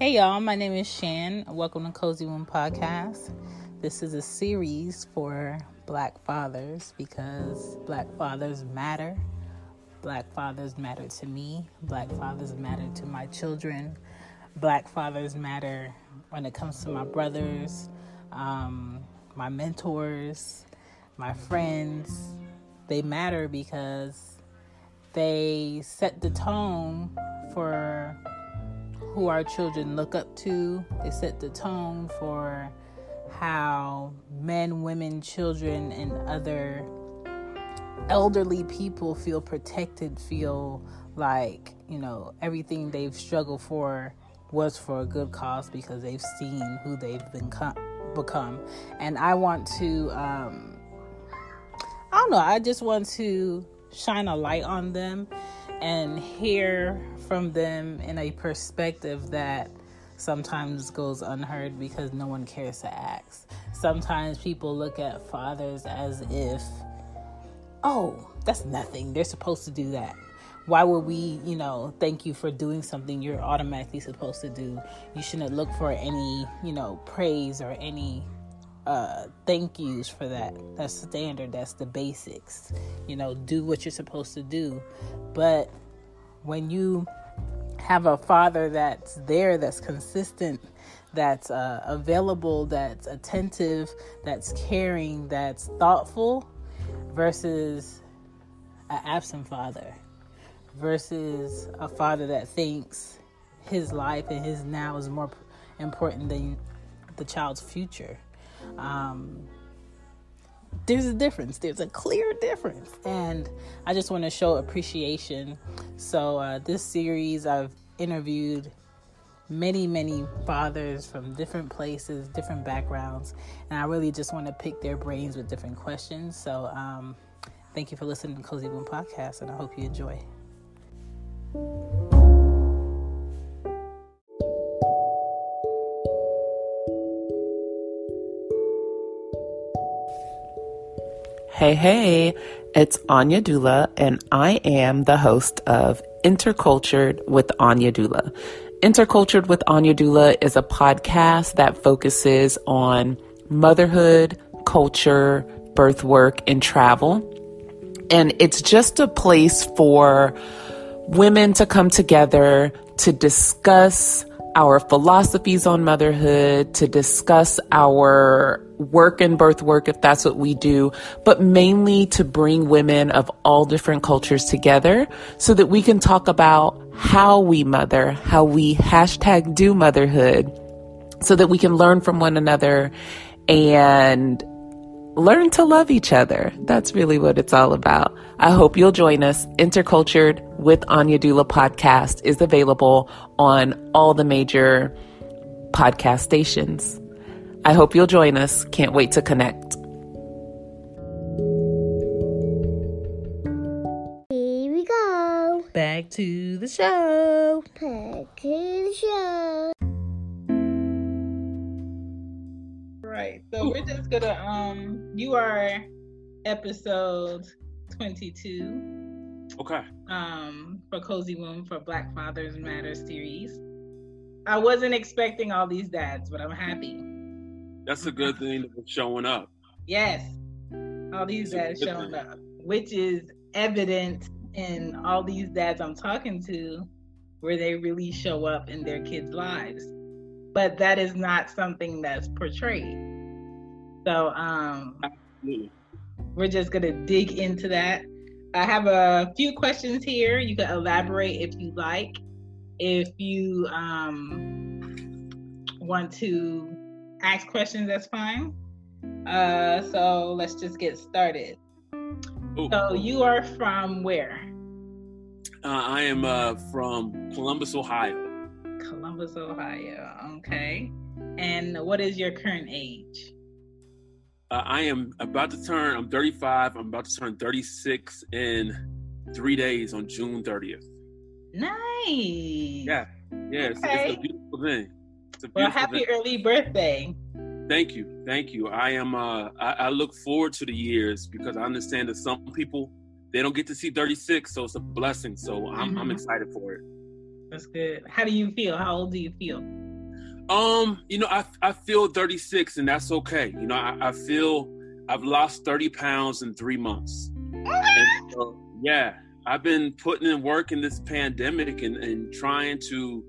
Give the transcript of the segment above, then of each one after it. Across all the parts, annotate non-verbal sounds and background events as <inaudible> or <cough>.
Hey y'all, my name is Shan. Welcome to Cozy Womb Podcast. This is a series for black fathers because black fathers matter. Black fathers matter to me. Black fathers matter to my children. Black fathers matter when it comes to my brothers, um, my mentors, my friends. They matter because they set the tone for who our children look up to. They set the tone for how men, women, children, and other elderly people feel protected, feel like, you know, everything they've struggled for was for a good cause because they've seen who they've become. become. And I want to, um, I don't know, I just want to shine a light on them and hear from them in a perspective that sometimes goes unheard because no one cares to ask. Sometimes people look at fathers as if, oh, that's nothing. They're supposed to do that. Why would we, you know, thank you for doing something you're automatically supposed to do? You shouldn't look for any, you know, praise or any uh, thank yous for that. That's standard. That's the basics. You know, do what you're supposed to do. But when you have a father that's there, that's consistent, that's uh, available, that's attentive, that's caring, that's thoughtful, versus an absent father, versus a father that thinks his life and his now is more important than the child's future. Um, there's a difference. There's a clear difference. And I just want to show appreciation. So, uh, this series, I've interviewed many, many fathers from different places, different backgrounds. And I really just want to pick their brains with different questions. So, um, thank you for listening to Cozy Womb Podcast, and I hope you enjoy. Hey, hey, it's Anya Dula, and I am the host of Intercultured with Anya Dula. Intercultured with Anya Dula is a podcast that focuses on motherhood, culture, birth work, and travel. And it's just a place for women to come together to discuss our philosophies on motherhood, to discuss our work and birth work, if that's what we do, but mainly to bring women of all different cultures together so that we can talk about how we mother, how we hashtag do motherhood, so that we can learn from one another and learn to love each other. That's really what it's all about. I hope you'll join us. Intercultured with Anya Dula podcast is available on all the major podcast stations. I hope you'll join us. Can't wait to connect. Here we go. Back to the show. Back to the show. Right. So we're just gonna um you are episode 22 Okay. um for Cozy Womb for Black Fathers Matter series. I wasn't expecting all these dads, but I'm happy. That's a good thing that it's showing up. Yes. All these dads showing up, which is evident in all these dads I'm talking to where they really show up in their kids' lives. But that is not something that's portrayed. So um we're just gonna dig into that. I have a few questions here. You can elaborate if you like. If you um, want to ask questions, that's fine. Uh, so let's just get started. Ooh. So you are from where? Uh, I am uh, from Columbus, Ohio. Columbus, Ohio. Okay. And what is your current age? Uh, I am about to turn. I'm 35. I'm about to turn 36 in three days on June 30th. Nice. Yeah, yeah. It's, Okay. it's a beautiful thing. It's a Well, happy thing. early birthday. Thank you, thank you. I am. Uh, I, I look forward to the years because I understand that some people they don't get to see 36, so it's a blessing. So I'm, I'm Mhm. excited for it. That's good. How do you feel? How old do you feel? Um, you know, I I feel 36, and that's okay. You know, I, I feel I've lost 30 pounds in three months. And so, yeah, I've been putting in work in this pandemic and, and trying to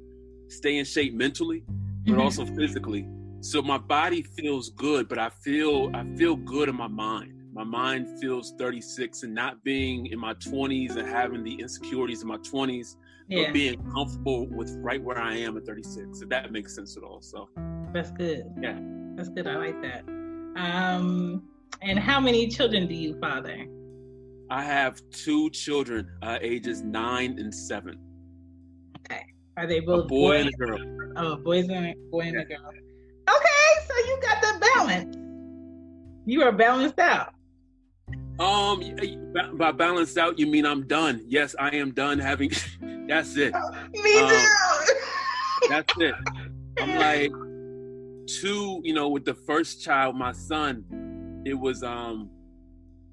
stay in shape mentally, but Mhm. also physically. So my body feels good, but I feel I feel good in my mind. My mind feels 36 and not being in my 20s and having the insecurities in my 20s, Yeah, but being comfortable with right where I am at 36. If that makes sense at all. So that's good. Yeah. That's good. I like that. Um, and how many children do you father? I have two children, uh, ages nine and seven, Okay. Are they a both boy boys? and a girl. Oh, boys and a boy and a girl. Okay, so you got the balance. You are balanced out. Um, y- y- ba- by balanced out, you mean I'm done? Yes, I am done having. <laughs> that's it. <laughs> Me Um, too. <laughs> That's it. I'm like two. You know, with the first child, my son, it was um,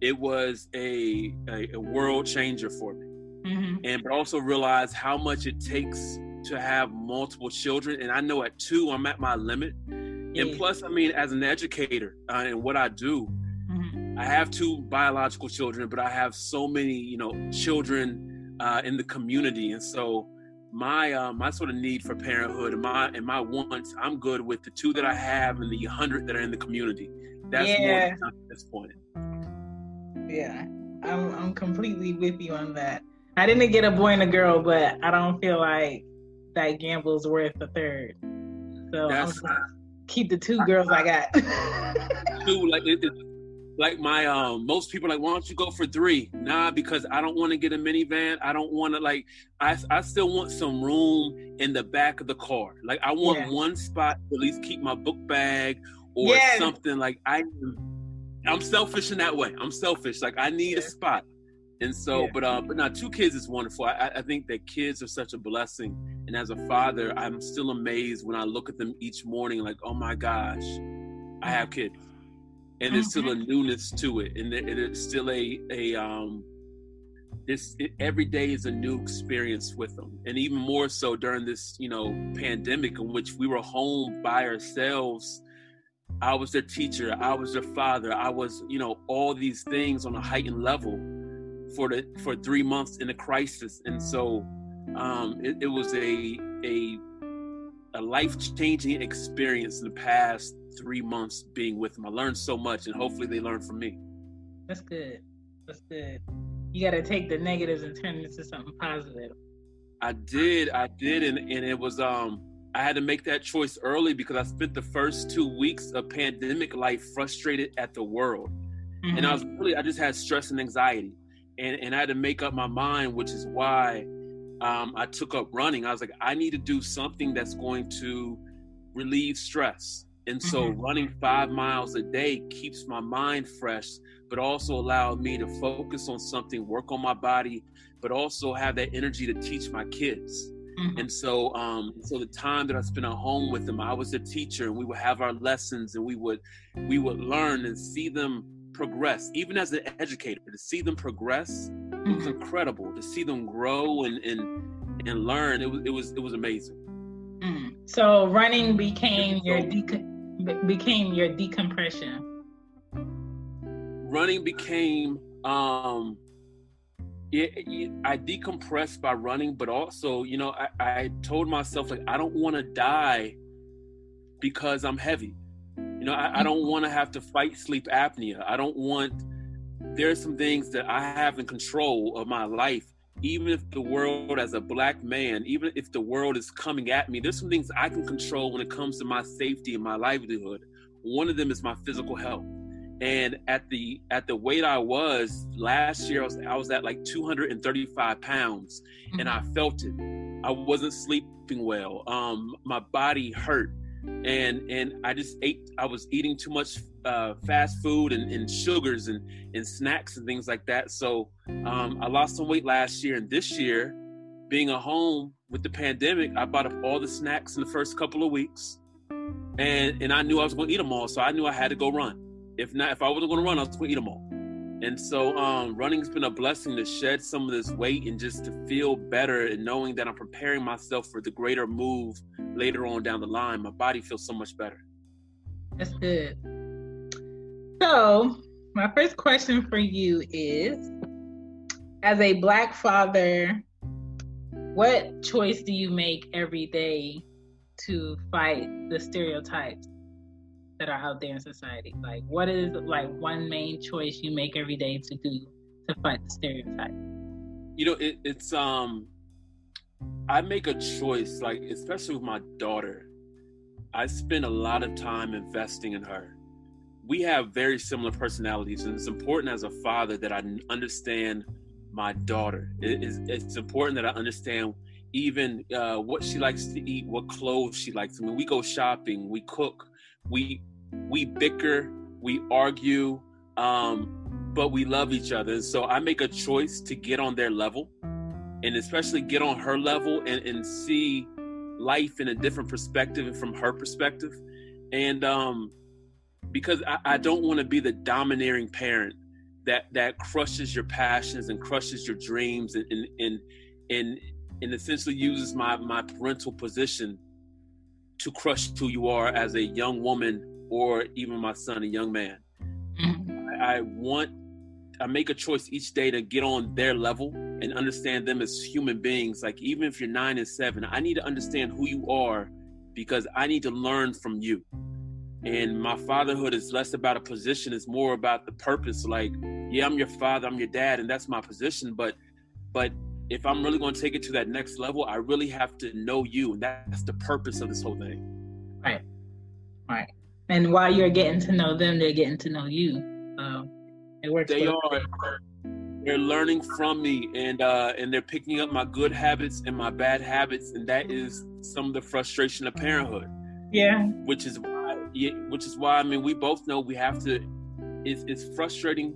it was a a, a world changer for me, Mhm. and but also realize how much it takes to have multiple children. And I know at two, I'm at my limit. Yeah. And plus, I mean, as an educator uh, and what I do, Mhm. I have two biological children, but I have so many, you know, children uh, in the community, and so my uh, my sort of need for parenthood and my and my wants, I'm good with the two that I have and the hundred that are in the community. That's more Yeah. than enough at this point. Yeah, I'm I'm completely with you on that. I didn't get a boy and a girl, but I don't feel like that gamble's worth a third. So I'm keep the two girls I got. two like it, it, like my um most people are like why don't you go for three? Nah because i don't want to get a minivan. I don't want to like I, I still want some room in the back of the car. Like i want Yeah. one spot to at least keep my book bag or Yes. something like i i'm selfish in that way. I'm selfish. Like i need a spot. And so Yeah. but uh but now two kids is wonderful. I, I think that kids are such a blessing. And as a father i'm still amazed when i look at them each morning like oh my gosh i have kids and there's still a newness to it and it's still a a um this it, every day is a new experience with them. And even more so during this you know pandemic in which we were home by ourselves. I was their teacher i was their father i was you know all these things on a heightened level for the for three months in a crisis. And so um it, it was a a a life-changing experience in the past three months being with them i learned so much and hopefully they learn from me That's good. That's good. You got to take the negatives and turn it into something positive. I did, I did, and, and it was um I had to make that choice early because I spent the first two weeks of pandemic life frustrated at the world. And I was really I just had stress and anxiety. And and I had to make up my mind, which is why um, I took up running. I was like, I need to do something that's going to relieve stress. And so Mhm. running five miles a day keeps my mind fresh, but also allowed me to focus on something, work on my body, but also have that energy to teach my kids. Mhm. And so, um, so the time that I spent at home with them, I was a teacher, and we would have our lessons, and we would, we would learn and see them progress. Even as an educator, to see them progress, it was Mhm. incredible. To see them grow and and and learn, it was it was it was amazing. Mhm. So running became your be- became your decompression. Running became, um, it, it, I decompressed by running, but also, you know, I, I told myself like I don't want to die because I'm heavy. You know, I, I don't want to have to fight sleep apnea. I don't want. There's some things that I have in control of my life. Even if the world, as a black man, even if the world is coming at me, there's some things I can control when it comes to my safety and my livelihood. One of them is my physical health. And at the at the weight I was last year, I was, I was at like 235 pounds, and I felt it. I wasn't sleeping well. Um, my body hurt, and and I just ate. I was eating too much uh, fast food and, and, sugars and and snacks and things like that. So um, I lost some weight last year, and this year, being at home with the pandemic, I bought up all the snacks in the first couple of weeks, and and I knew I was going to eat them all. So I knew I had to go run. If not, if I wasn't going to run, I was going to eat them all. And so um, running's been a blessing to shed some of this weight and just to feel better and knowing that I'm preparing myself for the greater move later on down the line. My body feels so much better. That's good. So, my first question for you is as a black father, what choice do you make every day to fight the stereotypes that are out there in society? Like, what is like one main choice you make every day to do to fight the stereotype? You know, it, it's um, I make a choice, like especially with my daughter. I spend a lot of time investing in her. We have very similar personalities, and it's important as a father that I understand my daughter. It is, it's important that I understand even uh, what she likes to eat, what clothes she likes. I mean, we go shopping, we cook, we we bicker, we argue, um, but we love each other. And so I make a choice to get on their level and especially get on her level and, and see life in a different perspective and from her perspective. And um, because I, I don't want to be the domineering parent that that crushes your passions and crushes your dreams and and and and, and essentially uses my my parental position to crush who you are as a young woman or even my son, a young man. Mm-hmm. I, I want, I make a choice each day to get on their level and understand them as human beings. Like, even if you're nine and seven, I need to understand who you are because I need to learn from you. And my fatherhood is less about a position, it's more about the purpose. Like, yeah, I'm your father, I'm your dad, and that's my position. But, but if I'm really going to take it to that next level, I really have to know you, and that's the purpose of this whole thing. Right, right and while you're getting to know them, they're getting to know you. So it works. They are. They're learning from me, and uh, and they're picking up my good habits and my bad habits, and that is some of the frustration of parenthood. Yeah. Which is which is why I mean, we both know we have to. It's it's frustrating,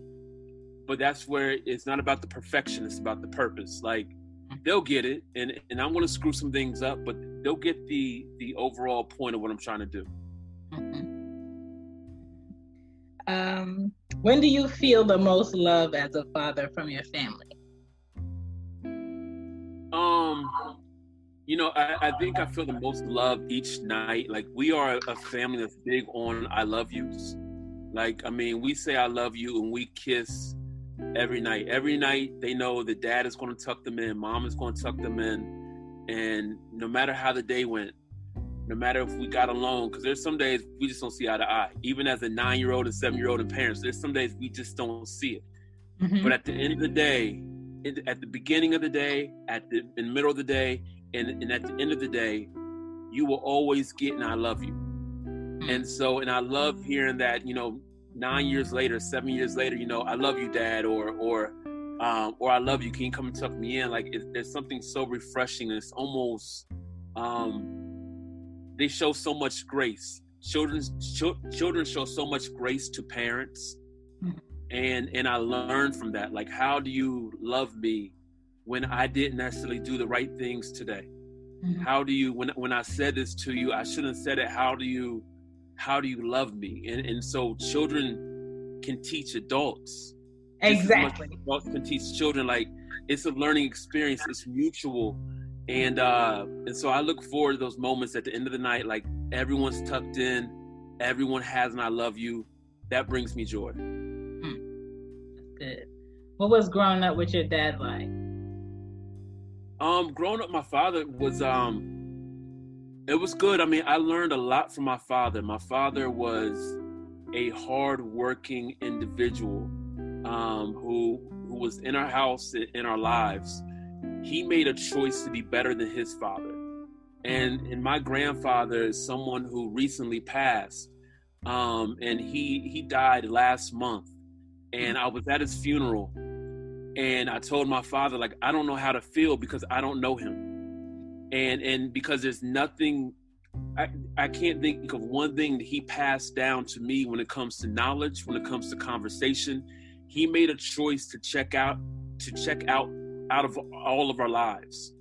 but that's where it's not about the perfection; it's about the purpose. Like they'll get it, and and I'm going to screw some things up, but they'll get the the overall point of what I'm trying to do. Mm-hmm. Um, when do you feel the most love as a father from your family? You know, I, I think I feel the most love each night. Like we are a family that's big on I love yous. Like, I mean, we say I love you and we kiss every night. Every night they know that dad is going to tuck them in, mom is going to tuck them in. And no matter how the day went, no matter if we got along, because there's some days we just don't see eye to eye. Even as a nine year old and seven year old and parents, there's some days we just don't see it. Mm-hmm. But at the end of the day, at the beginning of the day, at the in the middle of the day, and, and at the end of the day, you will always get and I love you. Mm-hmm. And so, and I love hearing that, you know, nine years later, seven years later, you know, I love you, dad, or, or, um, or I love you. Can you come and tuck me in? Like, it, there's something so refreshing. It's almost, um, they show so much grace. Children ch- children show so much grace to parents, mm-hmm. and and I learned from that. Like, how do you love me when I didn't necessarily do the right things today? Mm-hmm. How do you when when I said this to you, I shouldn't have said it. How do you how do you love me? And and so children can teach adults. Exactly. Adults can teach children. Like it's a learning experience. It's mutual and uh and so i look forward to those moments at the end of the night like everyone's tucked in everyone has and i love you that brings me joy hmm. that's good what was growing up with your dad like um growing up my father was um it was good i mean i learned a lot from my father my father was a hard working individual um who who was in our house in our lives he made a choice to be better than his father. And and my grandfather is someone who recently passed. Um, and he he died last month. And I was at his funeral and I told my father, like, I don't know how to feel because I don't know him. and and because there's nothing I, I can't think of one thing that he passed down to me when it comes to knowledge, when it comes to conversation. He made a choice to check out to check out out of all of our lives.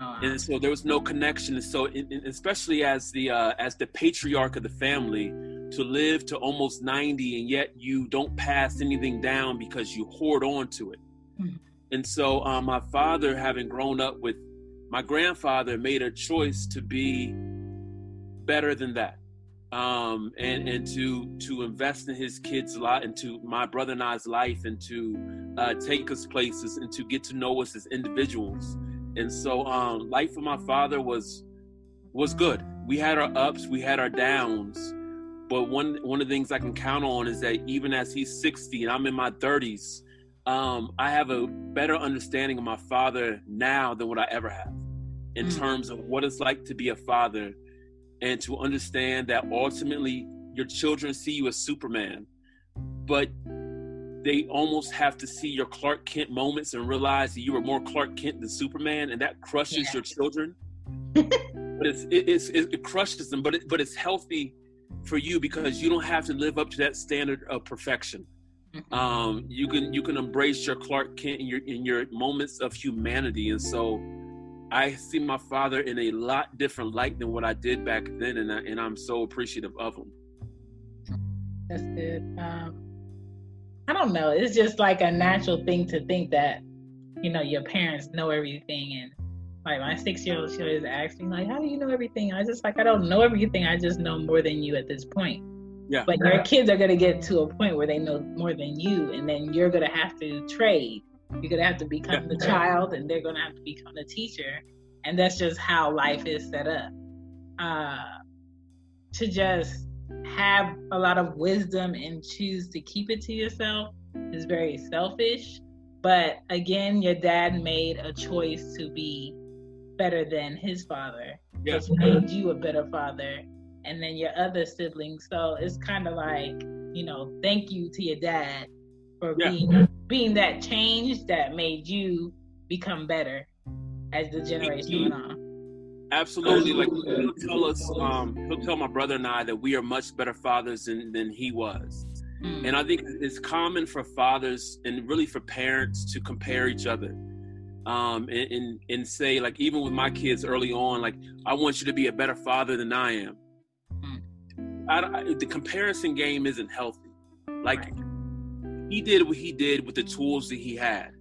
Oh, and so there was no connection. And so, in, in, especially as the uh, as the patriarch of the family, to live to almost ninety, and yet you don't pass anything down because you hoard on to it. Mm-hmm. And so, um, my father, having grown up with my grandfather, made a choice to be better than that um, and and to to invest in his kids' life, into my brother and I's life, and to uh, take us places, and to get to know us as individuals. And so, um, life of my father was was good. We had our ups, we had our downs, but one one of the things I can count on is that even as he's 60 and I'm in my 30s, um, I have a better understanding of my father now than what I ever have, in mm. terms of what it's like to be a father and to understand that ultimately your children see you as Superman, but they almost have to see your Clark Kent moments and realize that you are more Clark Kent than Superman, and that crushes yeah. your children. <laughs> but it's, it, it's, it crushes them, but it, but it's healthy for you because you don't have to live up to that standard of perfection. Mm-hmm. Um, you can you can embrace your Clark Kent in your in your moments of humanity, and so I see my father in a lot different light than what I did back then, and I, and I'm so appreciative of him. That's good. Um, I don't know. It's just like a natural thing to think that you know your parents know everything, and like my six year old, she always asks me like, "How do you know everything?" I was just like, "I don't know everything. I just know more than you at this point." Yeah. But your kids are gonna get to a point where they know more than you, and then you're gonna have to trade you're gonna have to become the child, and they're gonna have to become the teacher, and that's just how life is set up. Uh, to just have a lot of wisdom and choose to keep it to yourself is very selfish. But again, your dad made a choice to be better than his father, yes. which made you a better father, and then your other siblings. So it's kind of like, you know, thank you to your dad for yeah. being being that change that made you become better as the generation went on. Absolutely. Like he'll tell us, um, he'll tell my brother and I that we are much better fathers than, than he was. Mm. And I think it's common for fathers and really for parents to compare each other. Um, and, and, and say like even with my kids early on, like I want you to be a better father than I am. Mm. I, I, the comparison game isn't healthy. Like he did what he did with the tools that he had,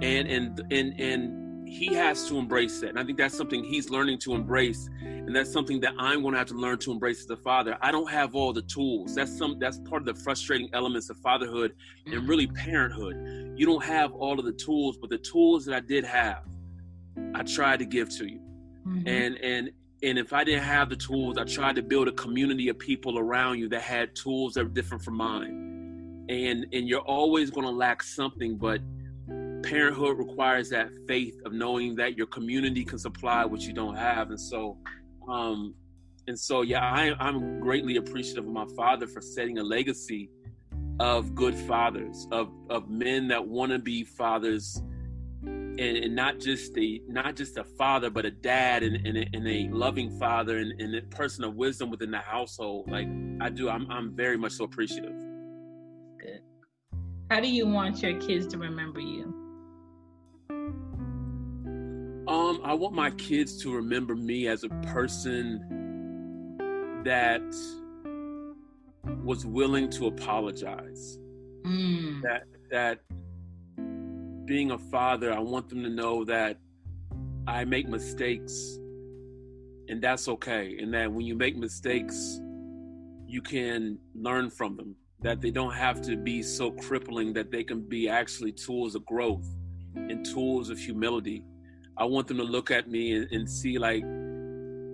and and and and he has to embrace that. And I think that's something he's learning to embrace, and that's something that I'm going to have to learn to embrace as a father. I don't have all the tools. That's some that's part of the frustrating elements of fatherhood and really parenthood. You don't have all of the tools, but the tools that I did have, I tried to give to you. Mm-hmm. And and and if I didn't have the tools, I tried to build a community of people around you that had tools that were different from mine. And and you're always going to lack something but parenthood requires that faith of knowing that your community can supply what you don't have. And so um and so yeah I, i'm greatly appreciative of my father for setting a legacy of good fathers of of men that want to be fathers and, and, not just a not just a father but a dad and, and, a, and a loving father and, and, a person of wisdom within the household like i do i'm, I'm very much so appreciative good how do you want your kids to remember you? Um, I want my kids to remember me as a person that was willing to apologize. Mm. That that being a father, I want them to know that I make mistakes and that's okay. And that when you make mistakes, you can learn from them that they don't have to be so crippling that they can be actually tools of growth and tools of humility i want them to look at me and, and, see like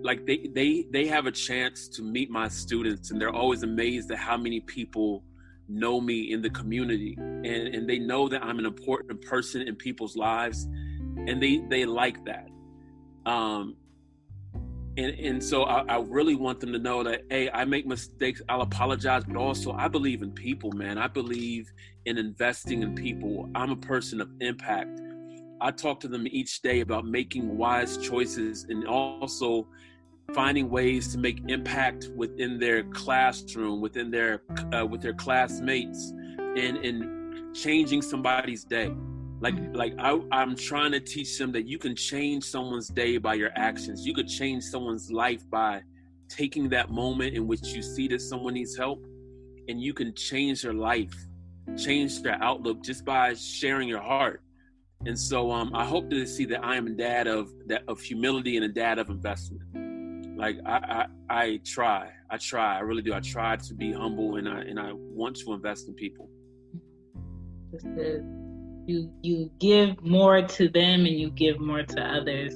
like they they they have a chance to meet my students and they're always amazed at how many people know me in the community. And and they know that i'm an important person in people's lives and they they like that. Um and and so I, I, really want them to know that hey i make mistakes i'll apologize but also i believe in people man. I believe in investing in people. I'm a person of impact. I talk to them each day about making wise choices and also finding ways to make impact within their classroom, within their uh, with their classmates, and and changing somebody's day. Like like I, I'm trying to teach them that you can change someone's day by your actions. You could change someone's life by taking that moment in which you see that someone needs help, and you can change their life, change their outlook just by sharing your heart. And so um, I hope to see that I am a dad of that of humility and a dad of investment. Like I, I, I try, I try, I really do. I try to be humble and I and I want to invest in people. You you give more to them and you give more to others,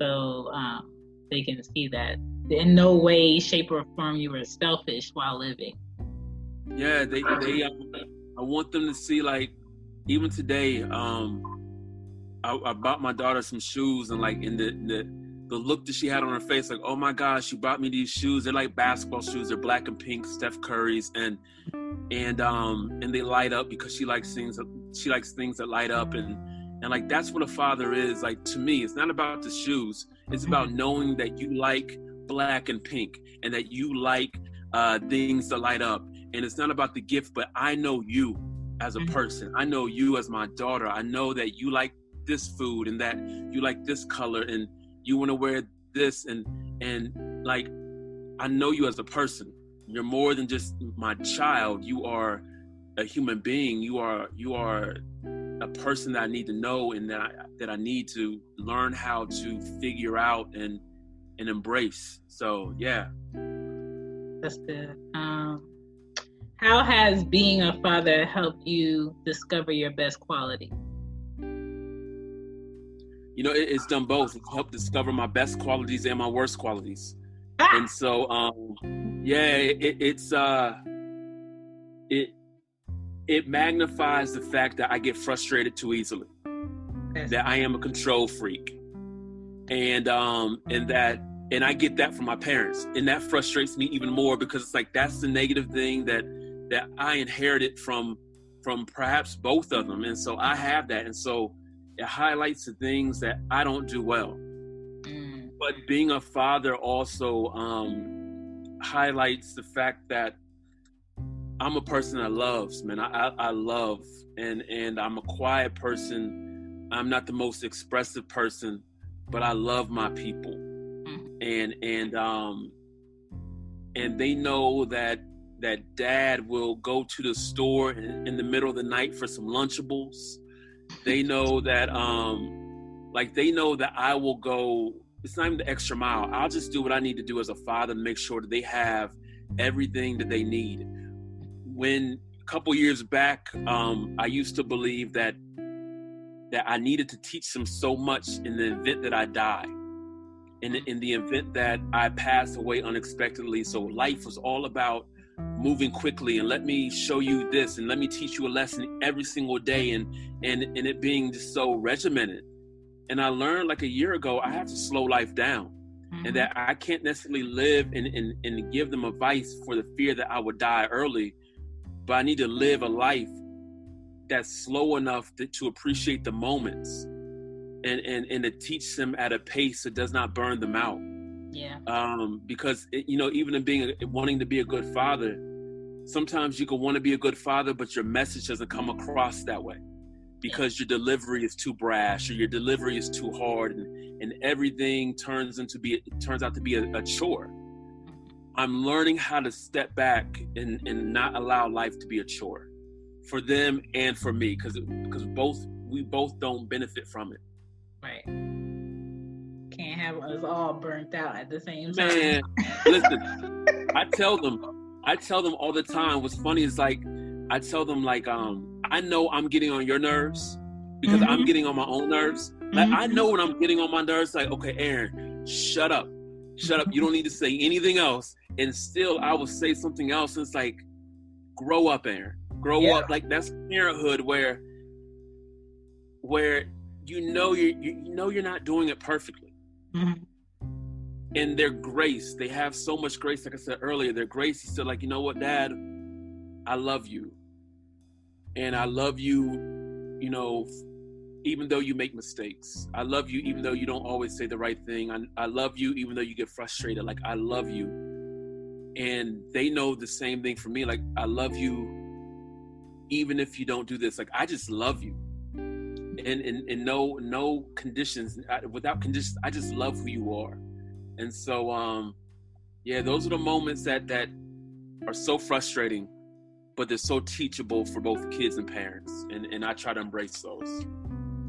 so um, they can see that in no way, shape, or form you are selfish while living. Yeah, they they. Um, I want them to see like even today. Um, I, I, bought my daughter some shoes, and like in the, the the look that she had on her face, like, oh my gosh, she bought me these shoes. They're like basketball shoes. They're black and pink, Steph Curry's, and and um and they light up because she likes things. that She likes things that light up, and and like that's what a father is. Like to me, it's not about the shoes. It's about mm-hmm. knowing that you like black and pink, and that you like uh, things that light up. And it's not about the gift, but I know you as a mm-hmm. person. I know you as my daughter. I know that you like this food and that you like this color and you want to wear this and and like I know you as a person. You're more than just my child. You are a human being. You are you are a person that I need to know and that I, that I need to learn how to figure out and and embrace. So yeah, that's good. Um, how has being a father helped you discover your best quality? You know, it, it's done both. It's helped discover my best qualities and my worst qualities. Ah! And so, um, yeah, it, it's uh, it it magnifies the fact that I get frustrated too easily, that I am a control freak, and um, and that and I get that from my parents, and that frustrates me even more because it's like that's the negative thing that that I inherited from from perhaps both of them, and so I have that, and so it highlights the things that I don't do well. Mm. But being a father also um, highlights the fact that I'm a person that loves, man. I, I, I love, and and I'm a quiet person. I'm not the most expressive person, but I love my people, mm. and and um, and they know that that dad will go to the store in, in the middle of the night for some Lunchables they know that um like they know that I will go it's not even the extra mile. I'll just do what I need to do as a father to make sure that they have everything that they need. When a couple years back, um, I used to believe that that I needed to teach them so much in the event that I die, in the, in the event that I pass away unexpectedly. So life was all about moving quickly. And let me show you this and let me teach you a lesson every single day and and and it being just so regimented. And i learned like a year ago i have to slow life down mm-hmm. and that i can't necessarily live and, and and give them advice for the fear that i would die early but i need to live a life that's slow enough to, to appreciate the moments and, and and to teach them at a pace that does not burn them out yeah. Um, because it, you know, even in being a, wanting to be a good father, sometimes you can want to be a good father, but your message doesn't come across that way because your delivery is too brash or your delivery is too hard, and, and everything turns into be turns out to be a, a chore. I'm learning how to step back and, and not allow life to be a chore for them and for me because because both we both don't benefit from it. Right can't have us all burnt out at the same time. Man, <laughs> listen, I tell them, I tell them all the time. What's funny is like, I tell them like, um, I know I'm getting on your nerves because mm-hmm. I'm getting on my own nerves. Like mm-hmm. I know when I'm getting on my nerves. Like, okay, Aaron, shut up, shut up. You don't need to say anything else. And still, I will say something else. And it's like, grow up, Aaron. Grow yeah. up. Like that's parenthood where, where you know you you know you're not doing it perfectly Mm-hmm. And their grace, they have so much grace. Like I said earlier, their grace is still like, you know what, Dad, I love you, and I love you, you know, even though you make mistakes. I love you even though you don't always say the right thing. I, I love you even though you get frustrated. Like I love you. And they know the same thing for me. Like I love you even if you don't do this. Like I just love you. And in, in no no conditions without conditions i just love who you are. And so um yeah those are the moments that that are so frustrating but they're so teachable for both kids and parents. And and i try to embrace those.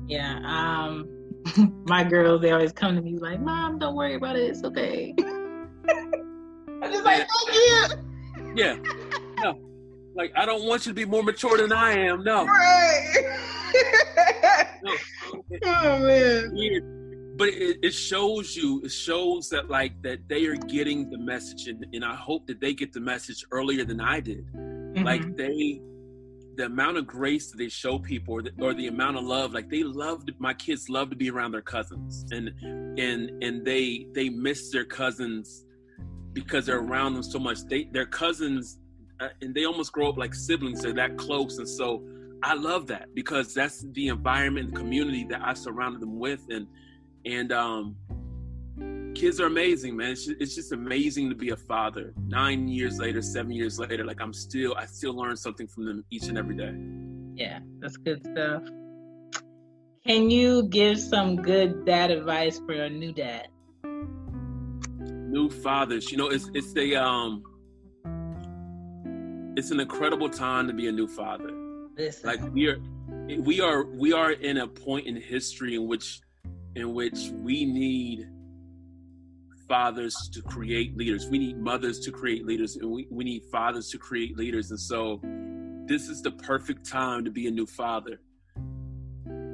Yeah um <laughs> my girls they always come to me like mom don't worry about it it's okay. I'm just like thank you. Yeah. No like i don't want you to be more mature than i am no. Right <laughs> <laughs> no. oh man but it, it, shows you it shows that like that they are getting the message and, and i hope that they get the message earlier than i did mm-hmm. like they the amount of grace that they show people or the, or the amount of love like they loved my kids love to be around their cousins and and and they they miss their cousins because they're around them so much they their cousins uh, and they almost grow up like siblings they're that close and so i love that because that's the environment the community that i surrounded them with and and um kids are amazing, man. It's just, it's just, amazing to be a father. Nine years later, seven years later, like I'm still, I still learn something from them each and every day. Yeah, that's good stuff. Can you give some good dad advice for a new dad? New fathers, you know, it's it's a um, it's an incredible time to be a new father. Listen. Like we are, we are, we are in a point in history in which, in which we need fathers to create leaders. We need mothers to create leaders, and we, we need fathers to create leaders. And so, this is the perfect time to be a new father.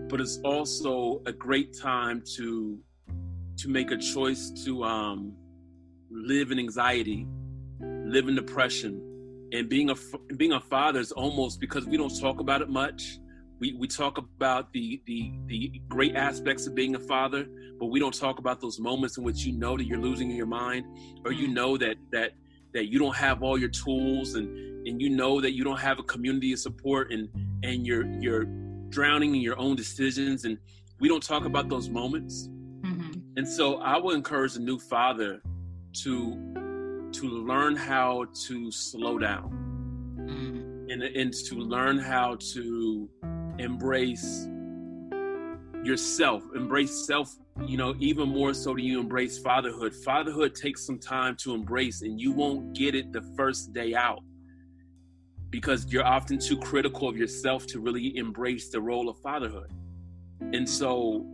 But it's also a great time to to make a choice to um, live in anxiety, live in depression, and being a being a father is almost because we don't talk about it much we, we talk about the, the the great aspects of being a father, but we don't talk about those moments in which you know that you're losing your mind, or you know that that that you don't have all your tools, and and you know that you don't have a community of support, and and you're you're drowning in your own decisions, and we don't talk about those moments. Mm-hmm. And so I would encourage a new father to to learn how to slow down mm-hmm. and, and to learn how to embrace yourself, embrace self, you know, even more so do you embrace fatherhood. Fatherhood takes some time to embrace, and you won't get it the first day out because you're often too critical of yourself to really embrace the role of fatherhood. And so,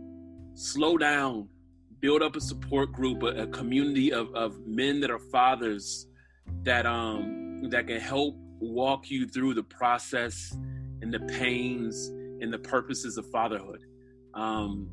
slow down, build up a support group, a, a community of, of men that are fathers that um that can help walk you through the process and the pains and the purposes of fatherhood. Um,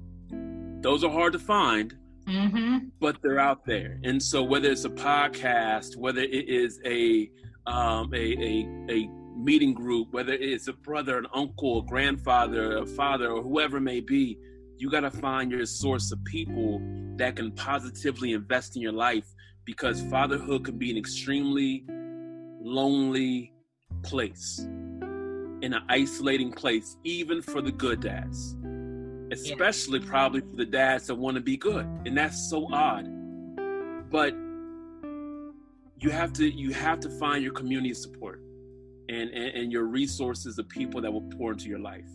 those are hard to find, mm-hmm. but they're out there. And so, whether it's a podcast, whether it is a um, a, a, a meeting group, whether it's a brother, an uncle, a grandfather, a father, or whoever it may be, you got to find your source of people that can positively invest in your life because fatherhood can be an extremely lonely place in an isolating place, even for the good dads, especially yeah. probably for the dads that want to be good. And that's so odd. But you have to you have to find your community support and, and, and your resources of people that will pour into your life.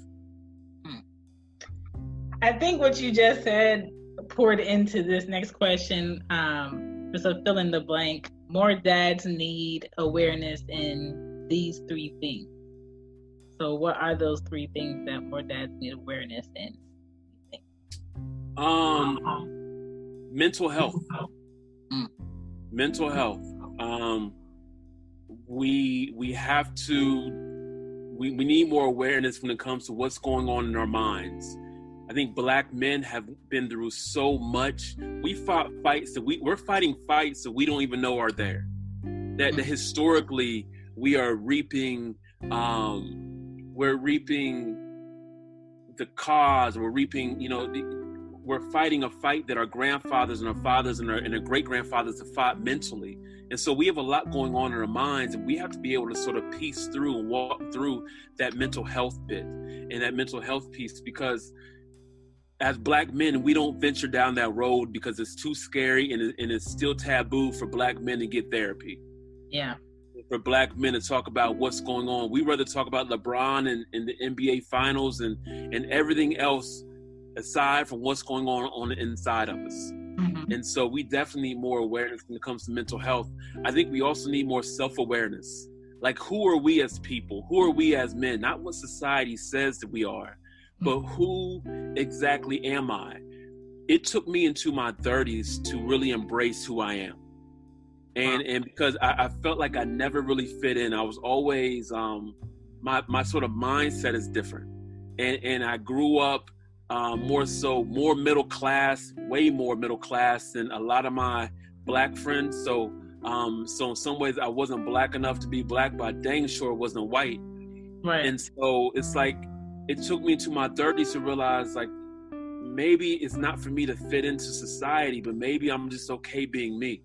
I think what you just said poured into this next question. Um, just a fill in the blank. More dads need awareness in these three things. So, what are those three things that more dads need awareness in? Um, mental health. Mm. Mental health. Um, we we have to we, we need more awareness when it comes to what's going on in our minds. I think black men have been through so much. We fought fights that we we're fighting fights that we don't even know are there. That, that historically we are reaping um, we're reaping the cause, we're reaping, you know, the, we're fighting a fight that our grandfathers and our fathers and our, and our great grandfathers have fought mentally. And so we have a lot going on in our minds, and we have to be able to sort of piece through and walk through that mental health bit and that mental health piece because as black men, we don't venture down that road because it's too scary and, and it's still taboo for black men to get therapy. Yeah. For black men to talk about what's going on, we rather talk about LeBron and, and the NBA Finals and and everything else aside from what's going on on the inside of us. Mm-hmm. And so we definitely need more awareness when it comes to mental health. I think we also need more self awareness. Like, who are we as people? Who are we as men? Not what society says that we are, but who exactly am I? It took me into my 30s to really embrace who I am. And, and because I, I felt like I never really fit in, I was always um, my my sort of mindset is different, and and I grew up um, more so more middle class, way more middle class than a lot of my black friends. So um, so in some ways I wasn't black enough to be black, but dang sure wasn't white. Right. And so it's like it took me to my 30s to realize like maybe it's not for me to fit into society, but maybe I'm just okay being me.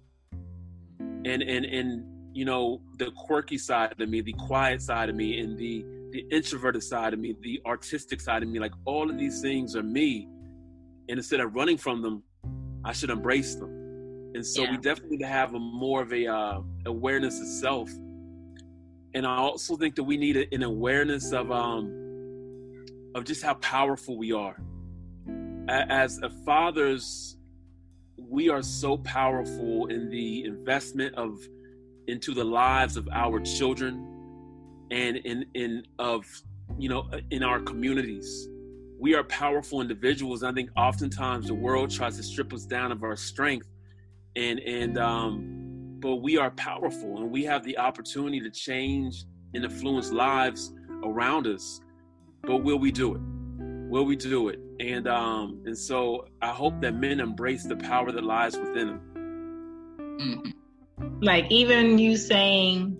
And and and you know the quirky side of me, the quiet side of me, and the the introverted side of me, the artistic side of me, like all of these things are me. And instead of running from them, I should embrace them. And so yeah. we definitely need to have a more of a uh, awareness of self. And I also think that we need an awareness of um, of just how powerful we are. As fathers, we are so powerful in the investment of into the lives of our children and in in of you know in our communities. We are powerful individuals. I think oftentimes the world tries to strip us down of our strength and and um but we are powerful and we have the opportunity to change and influence lives around us but will we do it will we do it and um and so i hope that men embrace the power that lies within them mm-hmm. like even you saying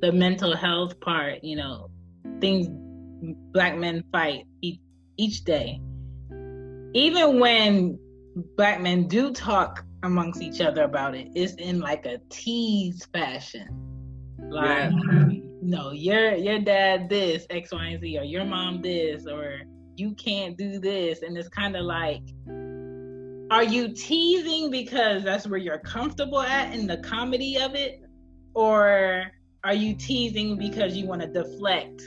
the mental health part, you know, things black men fight each, each day. Even when black men do talk amongst each other about it, it's in like a tease fashion. Like, yeah. no, your your dad this X, Y, and Z, or your mom this, or you can't do this, and it's kind of like, are you teasing because that's where you're comfortable at in the comedy of it, or are you teasing because you want to deflect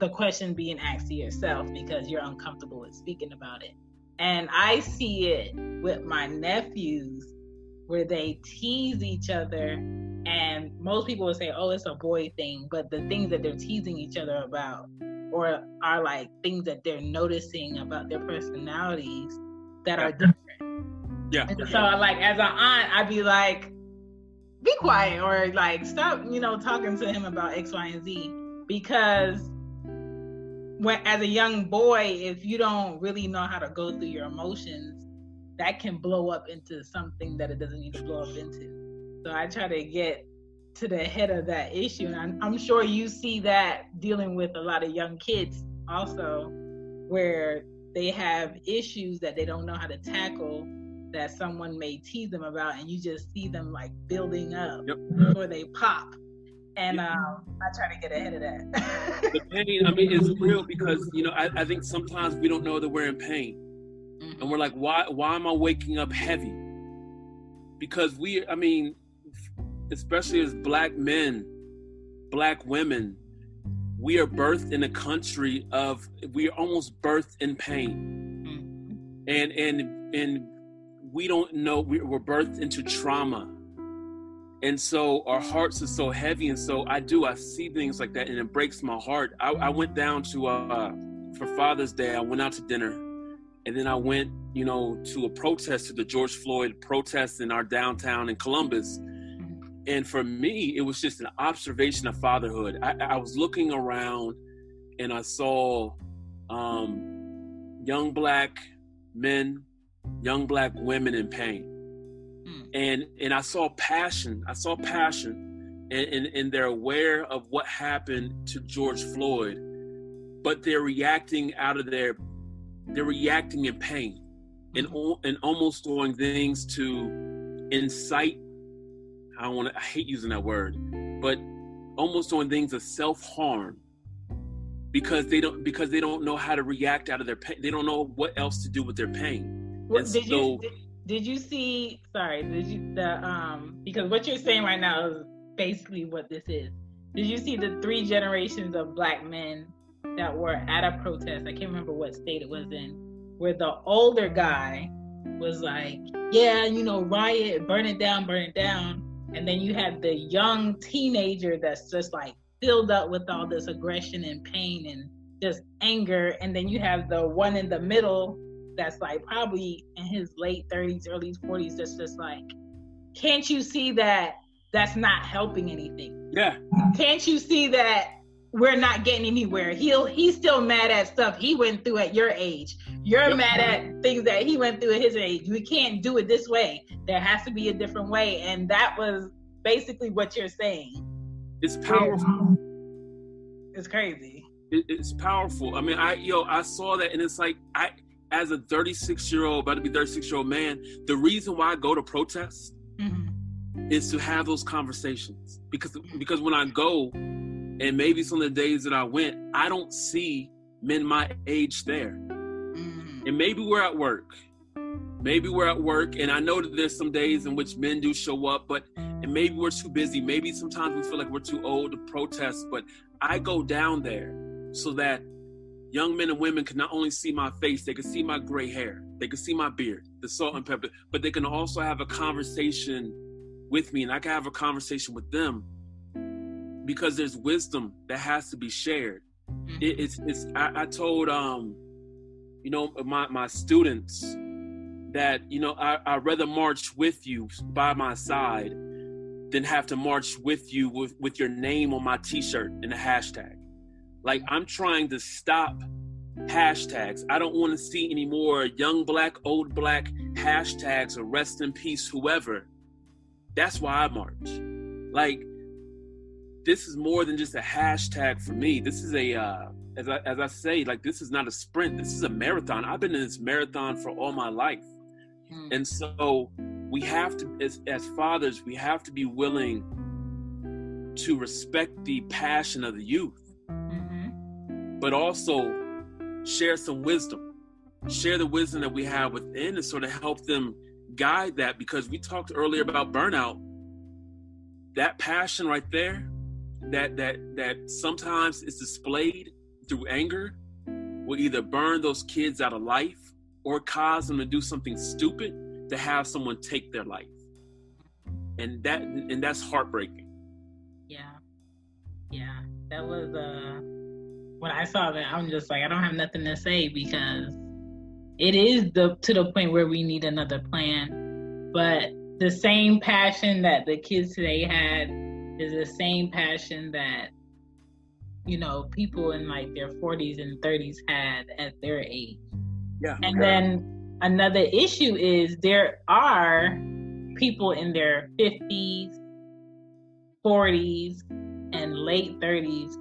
the question being asked to yourself because you're uncomfortable with speaking about it? And I see it with my nephews where they tease each other and most people would say, oh, it's a boy thing, but the things that they're teasing each other about or are like things that they're noticing about their personalities that are different. Yeah. And so like as an aunt, I'd be like, be quiet or like stop, you know, talking to him about X, Y, and Z because when as a young boy, if you don't really know how to go through your emotions, that can blow up into something that it doesn't need to blow up into. So I try to get to the head of that issue, and I'm, I'm sure you see that dealing with a lot of young kids also, where they have issues that they don't know how to tackle that someone may tease them about and you just see them like building up yep. before they pop and yep. um, I try to get ahead of that. <laughs> the pain, I mean, is real because you know I, I, think sometimes we don't know that we're in pain, mm-hmm. and we're like, why? Why am I waking up heavy? Because we, I mean, especially as black men, black women, we are birthed in a country of we are almost birthed in pain, mm-hmm. and and and we don't know we, we're birthed into trauma. And so our hearts are so heavy and so i do i see things like that and it breaks my heart. I, I went down to uh, for father's day i went out to dinner and then i went you know to a protest to the george floyd protest in our downtown in columbus and for me it was just an observation of fatherhood i, I was looking around and i saw um, young black men young black women in pain. Mm. And and I saw passion. I saw passion and, and, and they're aware of what happened to George Floyd, but they're reacting out of their they're reacting in pain and hmm. and almost doing things to incite I don't want to I hate using that word, but almost doing things of self-harm because they don't because they don't know how to react out of their pain. They don't know what else to do with their pain. And did so- you did, did you see? Sorry, did you the um because what you're saying right now is basically what this is. Did you see the three generations of black men that were at a protest? I can't remember what state it was in, where the older guy was like, "Yeah, you know, riot, burn it down, burn it down," and then you have the young teenager that's just like filled up with all this aggression and pain and just anger, and then you have the one in the middle that's like probably in his late 30s, early 40s, that's just like, can't you see that that's not helping anything? Yeah, Can't you see that we're not getting anywhere? He'll he's still mad at stuff he went through at your age. You're mad at things that he went through at his age. We can't do it this way. There has to be a different way. And that was basically what you're saying. it's powerful. It's crazy. It, it's powerful. I mean, I yo, I saw that, and it's like I, as a 36 year old, about to be 36 year old man, the reason why I go to protests Mhm. is to have those conversations because because when I go, and maybe some of the days that I went, I don't see men my age there. Mhm. and maybe we're at work maybe we're at work and i know that there's some days in which men do show up but and maybe we're too busy maybe sometimes we feel like we're too old to protest but i go down there so that young men and women can not only see my face they can see my gray hair they can see my beard the salt and pepper but they can also have a conversation with me and i can have a conversation with them because there's wisdom that has to be shared it, it's it's I, I told um you know my my students that you know I I rather march with you by my side than have to march with you with with your name on my t-shirt and a hashtag. Like I'm trying to stop hashtags. I don't want to see any more young black, old black hashtags or rest in peace whoever. That's why I march. Like this is more than just a hashtag for me. This is a uh as I as I say, like this is not a sprint. This is a marathon. I've been in this marathon for all my life. Mhm. And so we have to as as fathers, we have to be willing to respect the passion of the youth, Mhm. but also share some wisdom. Share the wisdom that we have within and sort of help them guide that because we talked earlier about burnout. That passion right there, that that that sometimes is displayed through anger will either burn those kids out of life or cause them to do something stupid to have someone take their life. And that and that's heartbreaking. Yeah. Yeah. That was uh when I saw that I'm just like I don't have nothing to say because it is the to the point where we need another plan. But the same passion that the kids today had is the same passion that you know people in like their 40s and 30s had at their age. Yeah. And then another issue is there are people in their 50s, 40s, and late 30s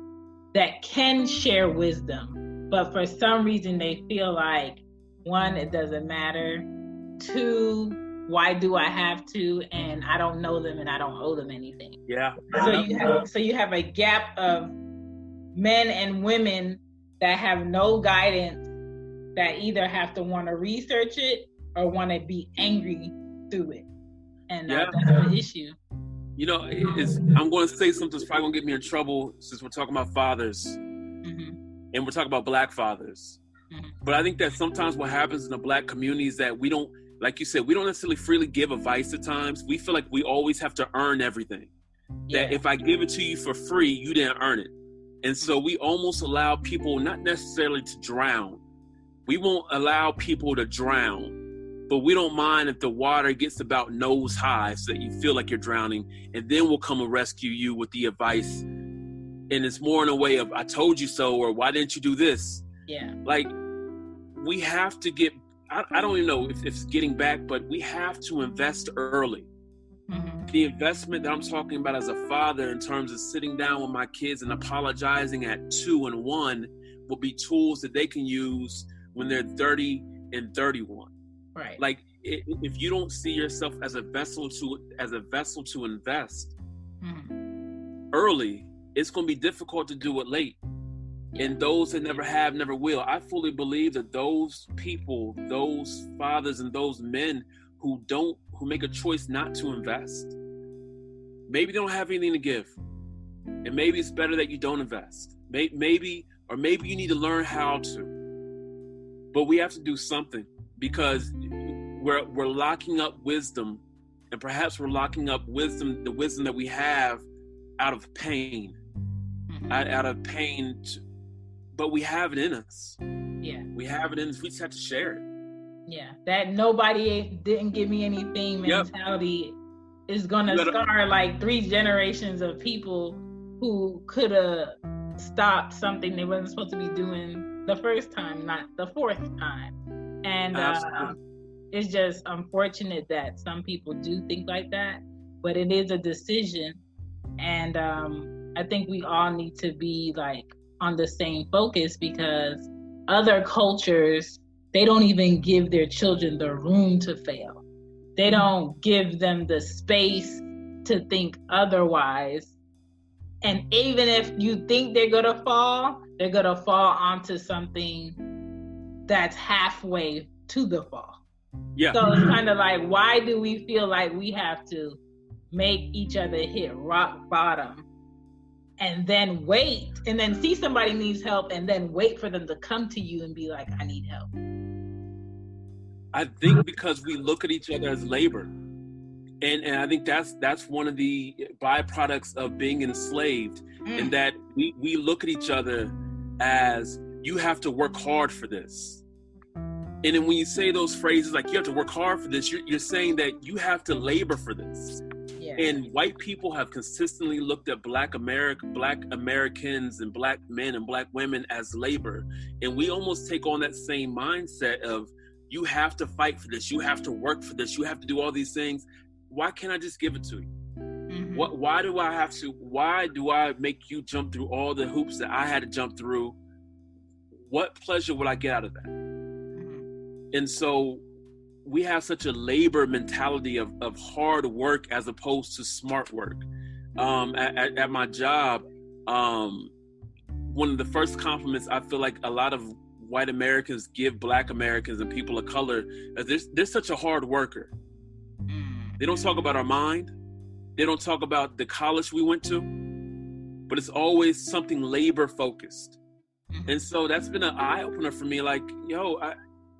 that can share wisdom. But for some reason, they feel like one, it doesn't matter. Two, why do I have to? And I don't know them and I don't owe them anything. Yeah. So you have so you have a gap of men and women that have no guidance that either have to want to research it or want to be angry through it, and Yeah. that's the issue. You know, I'm going to say something that's probably going to get me in trouble since we're talking about fathers hmm and we're talking about black fathers. Mhm. But I think that sometimes what happens in the black community is that we don't, like you said, we don't necessarily freely give advice at times. We feel like we always have to earn everything. Yeah. That if I give it to you for free, you didn't earn it. And so we almost allow people not necessarily to drown. We won't allow people to drown, but we don't mind if the water gets about nose high so that you feel like you're drowning. And then we'll come and rescue you with the advice. And it's more in a way of, I told you so, or why didn't you do this? yeah. like we have to get I, I don't even know if, it's getting back but we have to invest early hmm the investment that i'm talking about as a father in terms of sitting down with my kids and apologizing at two and one will be tools that they can use when they're 30 and 31 Right. like if you don't see yourself as a vessel to as a vessel to invest Mhm. early it's going to be difficult to do it late and those that never have never will. I fully believe that those people, those fathers and those men who don't who make a choice not to invest, maybe they don't have anything to give. And maybe it's better that you don't invest. Maybe or maybe you need to learn how to. But we have to do something because we're we're locking up wisdom and perhaps we're locking up wisdom the wisdom that we have out of pain mm-hmm. out, out, of pain to, but we have it in us. Yeah. We have it in us. We just have to share it. Yeah. That nobody didn't give me anything mentality yep. is gonna scar like three generations of people who could have stopped something they wasn't supposed to be doing the first time, not the fourth time. And uh, it's just unfortunate that some people do think like that, but it is a decision. And um, I think we all need to be like on the same focus because other cultures they don't even give their children the room to fail. They don't give them the space to think otherwise. And even if you think they're gonna fall they're gonna fall onto something that's halfway to the fall. Yeah. So it's kind of like why do we feel like we have to make each other hit rock bottom and then wait and then see somebody needs help and then wait for them to come to you and be like i need help. I think because we look at each other as labor. And and i think that's that's one of the byproducts of being enslaved mm. in that we we look at each other as you have to work hard for this. And then when you say those phrases like you have to work hard for this you're, you're saying that you have to labor for this and white people have consistently looked at black America, black Americans and black men and black women as labor. And we almost take on that same mindset of you have to fight for this, you have to work for this, you have to do all these things. Why can't I just give it to you? Mm-hmm. What why do I have to why do I make you jump through all the hoops that I had to jump through? What pleasure would I get out of that? Mm-hmm. And so we have such a labor mentality of, of hard work as opposed to smart work. Um, at, at, my job, um, one of the first compliments I feel like a lot of white Americans give black Americans and people of color is they're, they're such a hard worker. They don't talk about our mind. They don't talk about the college we went to, but it's always something labor focused. Mm-hmm. And so that's been an eye opener for me. Like, yo, I,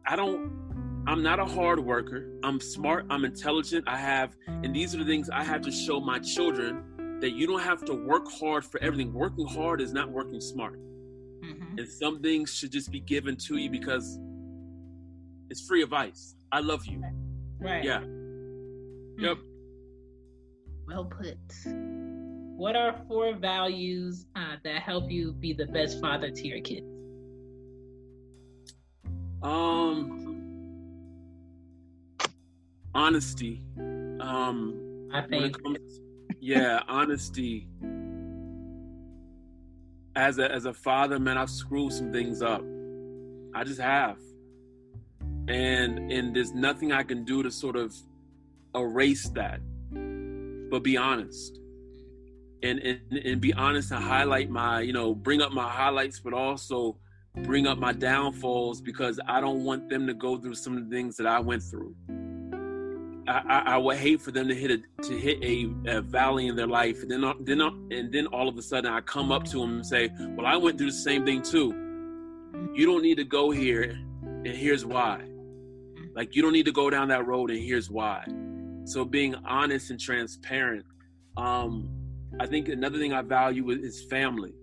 I don't I'm not a hard worker. I'm smart. I'm intelligent. I have, and these are the things I have to show my children that you don't have to work hard for everything. Working hard is not working smart. Mm-hmm. And some things should just be given to you because it's free advice. I love you. Right. Yeah. Mm-hmm. Yep. Well put. What are four values uh, that help you be the best father to your kids? Um, honesty. Um, I think. Comes, yeah, honesty. As a as a father, man, I've screwed some things up. I just have, and and there's nothing I can do to sort of erase that. But be honest, and and and be honest and highlight my you know bring up my highlights, but also bring up my downfalls because I don't want them to go through some of the things that I went through. I, I, would hate for them to hit a to hit a, a valley in their life, and then then and then all of a sudden I come up to them and say, "Well, I went through the same thing too. You don't need to go here, and here's why. Like you don't need to go down that road, and here's why." So being honest and transparent. Um, I think another thing I value is family.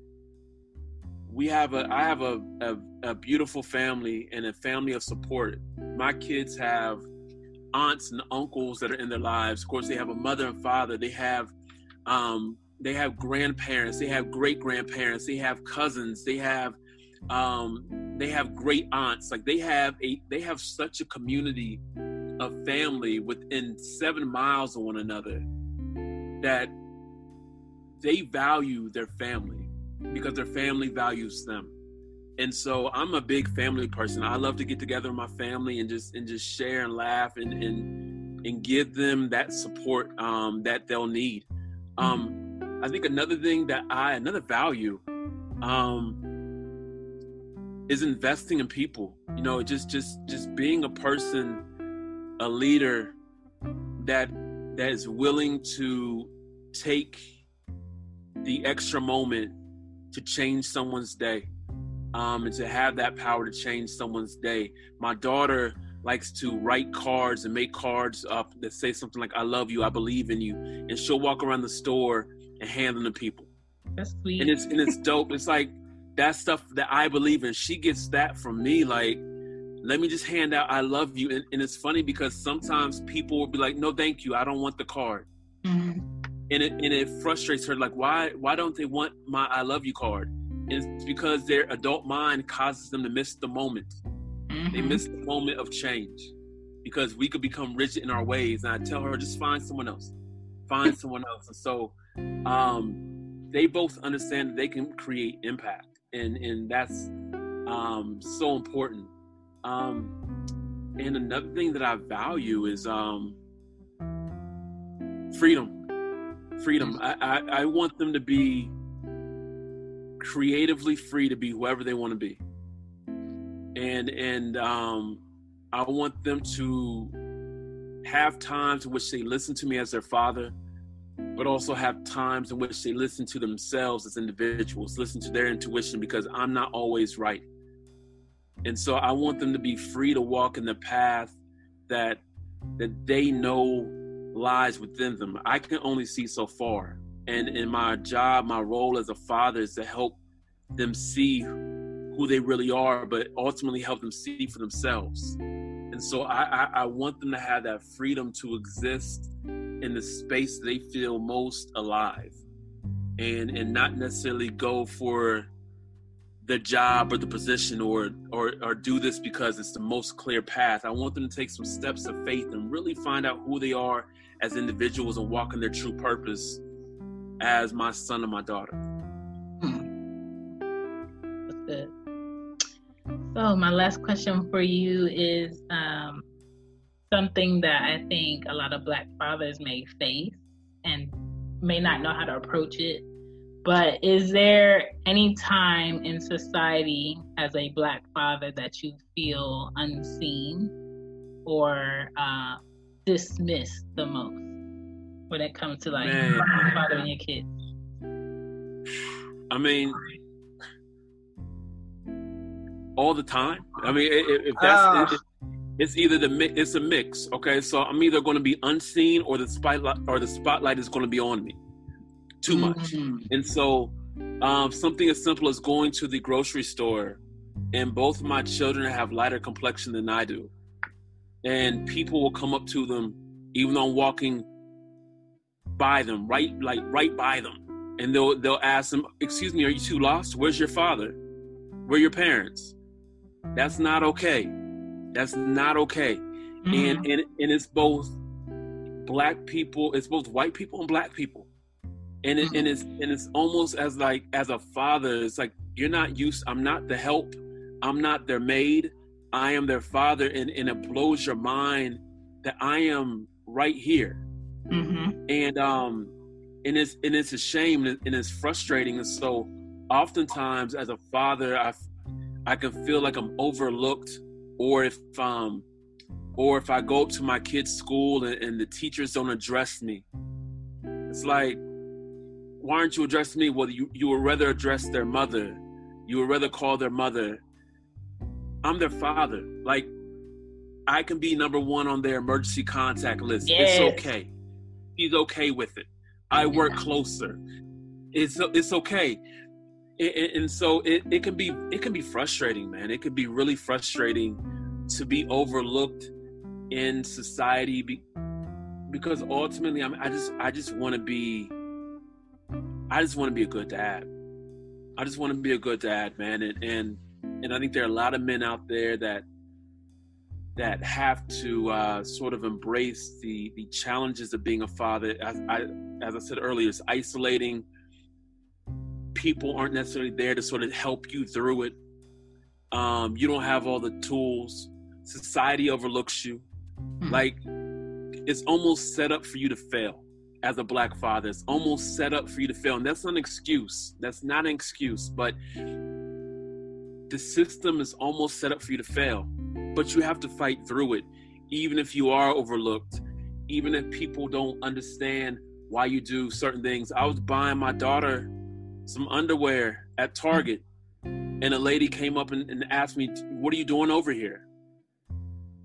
We have a I have a, a, a beautiful family and a family of support. My kids have aunts and uncles that are in their lives. Of course, they have a mother and father. They have um, they have grandparents. They have great grandparents. They have cousins. They have um, they have great aunts. Like they have a they have such a community of family within seven miles of one another that they value their family because their family values them and so I'm a big family person. I love to get together with my family and just and just share and laugh and and and give them that support um, that they'll need. Um, I think another thing that I another value um, is investing in people. You know, just just just being a person, a leader that that is willing to take the extra moment to change someone's day um, and to have that power to change someone's day. My daughter likes to write cards and make cards up that say something like "I love you," "I believe in you," and she'll walk around the store and hand them to people. That's sweet. And it's and it's dope. It's like that stuff that I believe in. She gets that from me. Like, let me just hand out "I love you," and, and it's funny because sometimes people will be like, "No, thank you, I don't want the card," Mhm. and it and it frustrates her. Like, why why don't they want my "I love you" card? It's because their adult mind causes them to miss the moment. They Mhm. miss the moment of change because we could become rigid in our ways. And I tell her, just find someone else, find someone else. And so, um, they both understand that they can create impact, and and that's um, so important. Um, and another thing that I value is um, freedom. Freedom. I, I, I want them to be creatively free to be whoever they want to be and and um, I want them to have times in which they listen to me as their father, but also have times in which they listen to themselves as individuals, listen to their intuition because I'm not always right. And so I want them to be free to walk in the path that that they know lies within them. I can only see so far. And in my job, my role as a father is to help them see who they really are, but ultimately help them see for themselves. And so I, I, I want them to have that freedom to exist in the space they feel most alive and and not necessarily go for the job or the position or or or do this because it's the most clear path. I want them to take some steps of faith and really find out who they are as individuals and walk in their true purpose as my son and my daughter. That's good. So my last question for you is um, something that I think a lot of Black fathers may face and may not know how to approach it. But is there any time in society as a Black father that you feel unseen or uh, dismissed the most when it comes to like Man. fathering your kids? I mean, all the time. I mean, i- i- if that's Ah. it, it's either the mi- it's a mix. Okay, so I'm either going to be unseen or the spotlight or the spotlight is going to be on me too much. Mhm. And so, um, something as simple as going to the grocery store, and both my children have lighter complexion than I do, and people will come up to them, even though I'm walking by them, right, like right by them, and they'll they'll ask them, "Excuse me, are you too lost? Where's your father? Where are your parents?" That's not okay. That's not okay. Mhm. And and and it's both black people, it's both white people and black people. And it, and it's and it's almost as like as a father, it's like you're not used. I'm not the help. I'm not their maid. I am their father, and and it blows your mind that I am right here. Mhm. And um, and it's and it's a shame and and it's frustrating. And so, oftentimes as a father, I I can feel like I'm overlooked, or if um, or if I go up to my kid's school and, and the teachers don't address me, it's like, why aren't you addressing me? Well, you you would rather address their mother, you would rather call their mother. I'm their father. Like, I can be number one on their emergency contact list. Yes. It's okay. He's okay with it. I work closer. It's it's okay. And so it, it can be it can be frustrating, man. It can be really frustrating to be overlooked in society be, because ultimately I'm, I just I just want to be I just want to be a good dad. I just want to be a good dad, man. And and and I think there are a lot of men out there that that have to uh, sort of embrace the the challenges of being a father. As I as I said earlier, it's isolating. People aren't necessarily there to sort of help you through it. Um, you don't have all the tools. Society overlooks you. Like it's almost set up for you to fail as a black father. It's almost set up for you to fail, and that's not an excuse. That's not an excuse, but the system is almost set up for you to fail, but you have to fight through it, even if you are overlooked, even if people don't understand why you do certain things. I was buying my daughter some underwear at Target, and a lady came up and, and asked me, "What are you doing over here?"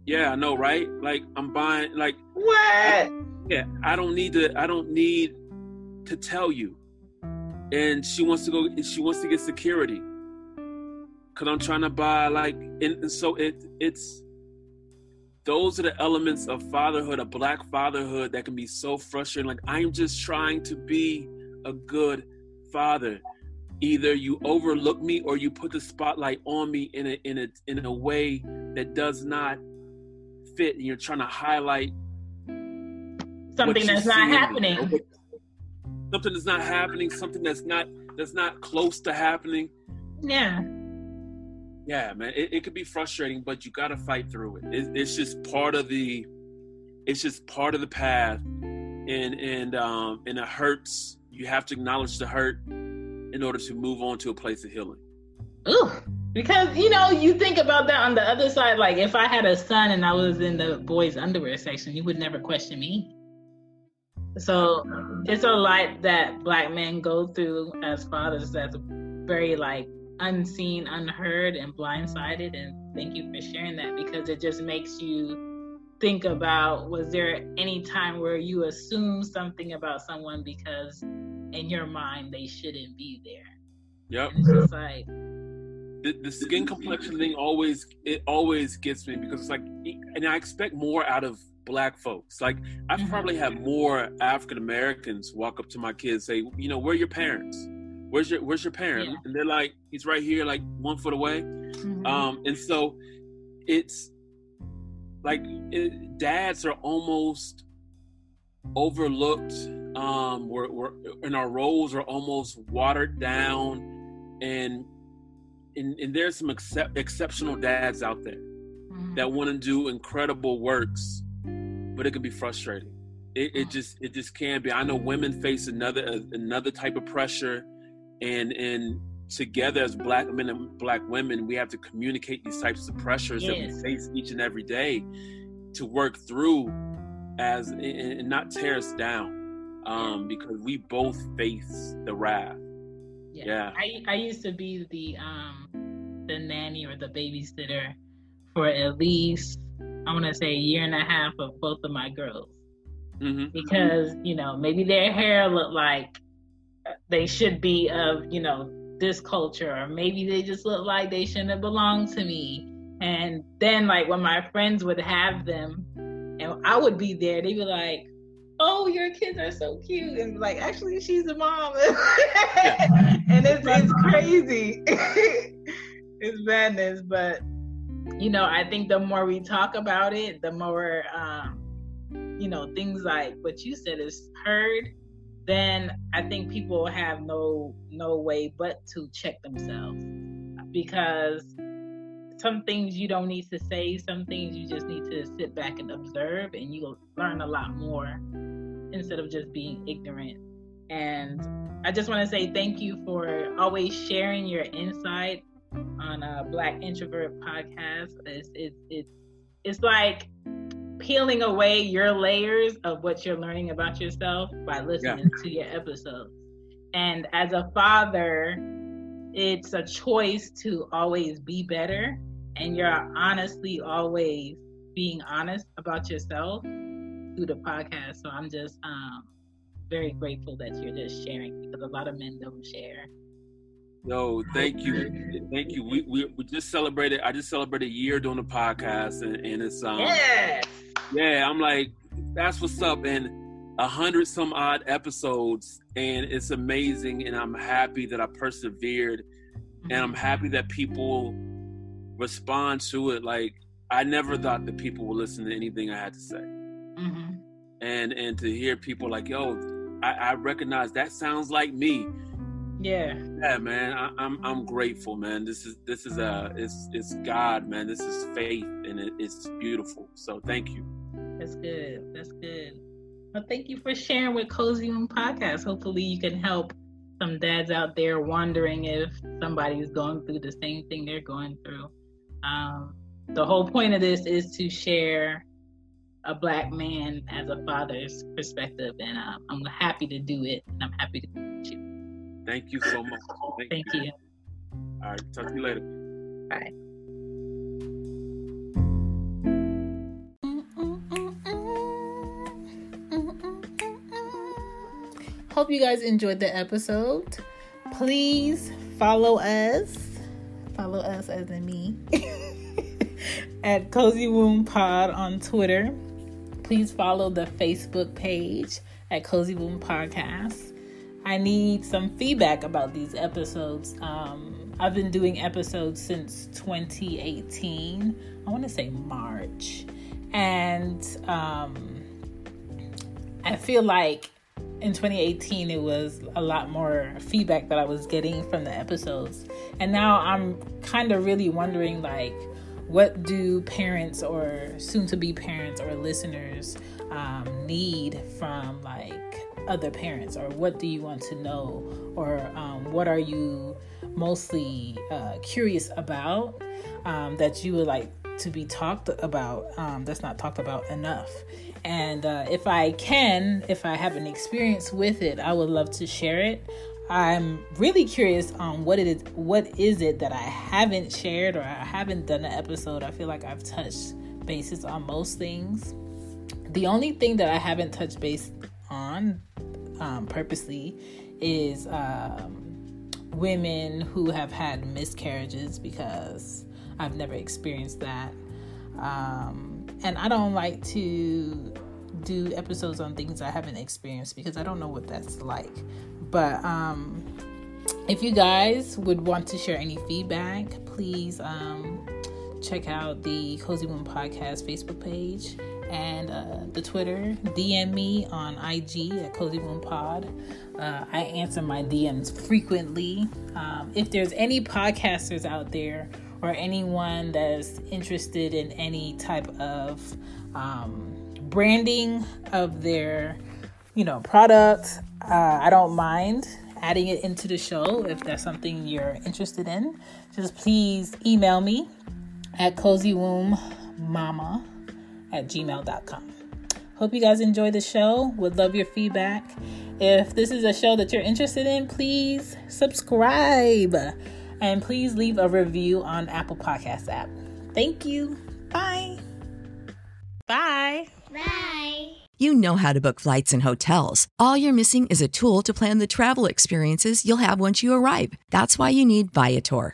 Yeah, I know, right? Like I'm buying, like what? Yeah, I don't need to. I don't need to tell you. And she wants to go. She wants to get security because I'm trying to buy like. And, and so it it's those are the elements of fatherhood, a black fatherhood that can be so frustrating. Like I'm just trying to be a good father. Either you overlook me or you put the spotlight on me in a in a in a way that does not fit, and you're trying to highlight something that's not happening. Something that's not happening. Something that's not that's not close to happening. Yeah. Yeah, man. It, it could be frustrating, but you got to fight through it. it. It's just part of the. It's just part of the path, and and um and it hurts. You have to acknowledge the hurt in order to move on to a place of healing. Ooh, because you know, you think about that on the other side. Like if I had a son and I was in the boys' underwear section, you would never question me. So it's a lot that black men go through as fathers that's very like unseen, unheard, and blindsided. And thank you for sharing that because it just makes you think about was there any time where you assume something about someone because in your mind they shouldn't be there. Yep. And it's just like the, the skin complexion thing always it always gets me because it's like and I expect more out of black folks. Like I've Mhm. probably had more African Americans walk up to my kids say, you know, where are your parents? Where's your Where's your parent? Yeah. And they're like, he's right here, like one foot away. mhm. Um, and so it's like it, dads are almost overlooked. Um, we're, we're and our roles are almost watered down, and and, and there's some excep- exceptional dads out there Mhm. that want to do incredible works, but it can be frustrating. It, it just it just can be. I know women face another another type of pressure, and and together as black men and black women, we have to communicate these types of pressures that we face each and every day to work through as and, and not tear us down, um, because we both face the wrath. yeah. I I used to be the um the nanny or the babysitter for at least I want to say a year and a half of both of my girls hmm because you know maybe their hair looked like they should be of you know this culture or maybe they just look like they shouldn't have belonged to me. And then like when my friends would have them and I would be there they'd be like oh your kids are so cute and like actually she's a mom. <laughs> And it's, it's crazy. <laughs> It's madness but you know i think the more we talk about it the more um you know things like what you said is heard then i think people have no no way but to check themselves because some things you don't need to say some things you just need to sit back and observe and you'll learn a lot more instead of just being ignorant. And i just want to say thank you for always sharing your insight on a black introvert podcast. It's it's it's, it's like peeling away your layers of what you're learning about yourself by listening to your episodes. And as a father it's a choice to always be better and you're honestly always being honest about yourself through the podcast. So i'm just um very grateful that you're just sharing because a lot of men don't share. No, thank you, thank you. We, we we just celebrated. I just celebrated a year doing the podcast, and, and it's um yeah yeah. I'm like, that's what's up, and a hundred some odd episodes, and it's amazing, and I'm happy that I persevered, and I'm happy that people respond to it. Like I never thought that people would listen to anything I had to say, hmm and and to hear people like, yo, I, I recognize that sounds like me. yeah Yeah, man, I, I'm I'm grateful, man. This is this is a it's it's God, man. This is faith, and it, it's beautiful. So thank you. That's good. That's good. Well, thank you for sharing with Cozy Womb Podcast. Hopefully, you can help some dads out there wondering if somebody's going through the same thing they're going through. Um, the whole point of this is to share a black man as a father's perspective, and um, I'm happy to do it. And I'm happy to meet you. Thank you so much. Thank, Thank you. you. All right, talk to you later. Bye. Hope you guys enjoyed the episode. Please follow us. Follow us as in me <laughs> at Cozy Womb Pod on Twitter. Please follow the Facebook page at Cozy Womb Podcast. I need some feedback about these episodes. Um, I've been doing episodes since 2018. I want to say March. And um, I feel like in 2018 it was a lot more feedback that I was getting from the episodes. And now I'm kind of really wondering like what do parents or soon to be parents or listeners um, need from like other parents? Or what do you want to know? Or um, what are you mostly uh, curious about um, that you would like to be talked about um, that's not talked about enough and uh, if i can if i have an experience with it i would love to share it. I'm really curious on what it is what is it that i haven't shared or i haven't done an episode. I feel like i've touched bases on most things. The only thing that i haven't touched base on um, purposely is um, women who have had miscarriages because I've never experienced that. Um, and I don't like to do episodes on things I haven't experienced because I don't know what that's like. But um, if you guys would want to share any feedback, please um, check out the Cozy Womb Podcast Facebook page and uh, the Twitter. DM me on IG at Cozy Womb Pod. Uh, I answer my DMs frequently. Um, if there's any podcasters out there or anyone that's interested in any type of um, branding of their, you know, product, uh, I don't mind adding it into the show if that's something you're interested in. Just please email me at cozywombmama at gmail.com. Hope you guys enjoy the show. Would love your feedback. If this is a show that you're interested in, please subscribe. And please leave a review on Apple Podcast app. Thank you. Bye. Bye. Bye. You know how to book flights and hotels. All you're missing is a tool to plan the travel experiences you'll have once you arrive. That's why you need Viator.